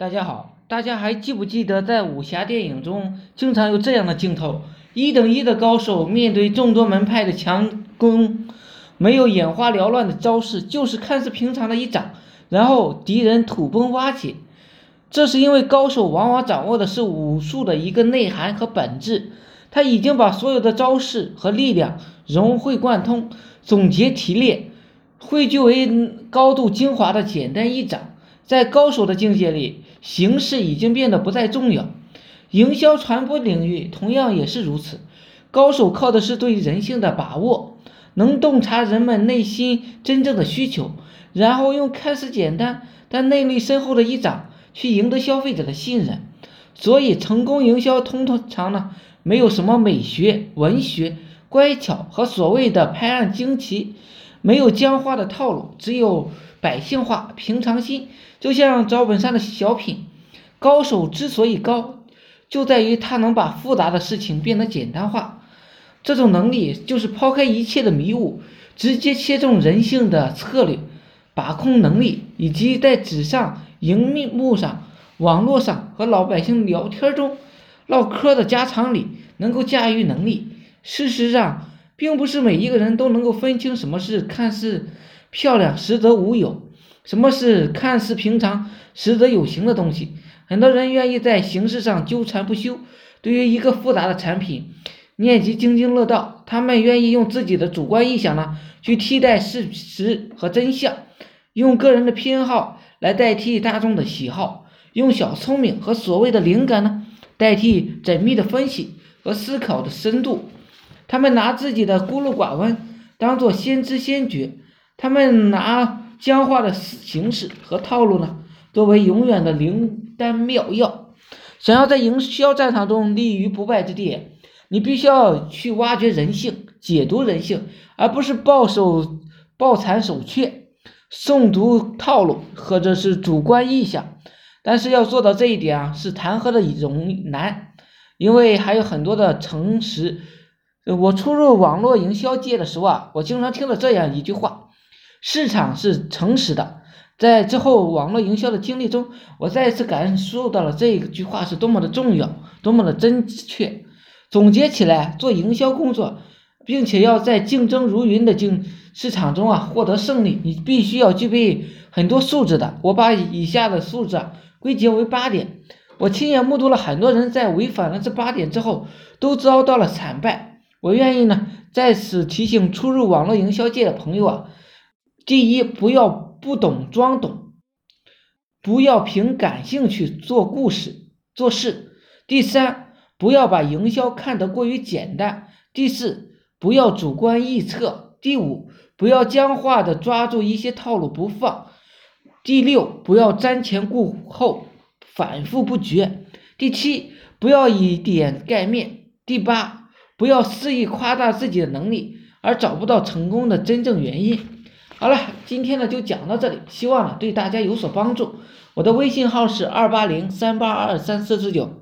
大家好，大家还记不记得在武侠电影中经常有这样的镜头：一等一的高手面对众多门派的强攻，没有眼花缭乱的招式，就是看似平常的一掌，然后敌人土崩瓦解。这是因为高手往往掌握的是武术的一个内涵和本质，他已经把所有的招式和力量融会贯通，总结提炼，汇聚为高度精华的简单一掌。在高手的境界里，形式已经变得不再重要。营销传播领域同样也是如此。高手靠的是对人性的把握，能洞察人们内心真正的需求，然后用看似简单但内力深厚的一掌去赢得消费者的信任。所以，成功营销通常呢，没有什么美学、文学、乖巧和所谓的拍案惊奇，没有僵化的套路，只有百姓化、平常心。就像赵本山的小品，高手之所以高，就在于他能把复杂的事情变得简单化。这种能力就是抛开一切的迷雾，直接切中人性的策略把控能力，以及在纸上、荧幕上、网络上和老百姓聊天中唠嗑的家常里能够驾驭能力。事实上，并不是每一个人都能够分清什么是看似漂亮，实则无有。什么是看似平常实则有形的东西？很多人愿意在形式上纠缠不休，对于一个复杂的产品念及津津乐道。他们愿意用自己的主观臆想呢，去替代事实和真相，用个人的偏好来代替大众的喜好，用小聪明和所谓的灵感呢，代替缜密的分析和思考的深度。他们拿自己的孤陋寡闻当做先知先觉，他们拿。僵化的形式和套路呢，作为永远的灵丹妙药。想要在营销战场中立于不败之地，你必须要去挖掘人性，解读人性，而不是抱守抱残守缺，诵读套路或者是主观臆想。但是要做到这一点啊，是谈何的容难，因为还有很多的诚实。我初入网络营销界的时候啊，我经常听到这样一句话。市场是诚实的，在之后网络营销的经历中，我再次感受到了这句话是多么的重要，多么的真确。总结起来，做营销工作，并且要在竞争如云的竞市场中啊获得胜利，你必须要具备很多素质的。我把以下的素质归结为八点。我亲眼目睹了很多人在违反了这八点之后，都遭到了惨败。我愿意呢在此提醒初入网络营销界的朋友啊。第一，不要不懂装懂，不要凭感兴趣做故事做事。第三，不要把营销看得过于简单。第四，不要主观臆测。第五，不要僵化的抓住一些套路不放。第六，不要瞻前顾后，反复不绝。第七，不要以点盖面。第八，不要肆意夸大自己的能力，而找不到成功的真正原因。好了，今天呢就讲到这里，希望呢对大家有所帮助。我的微信号是二八零三八二三四四九。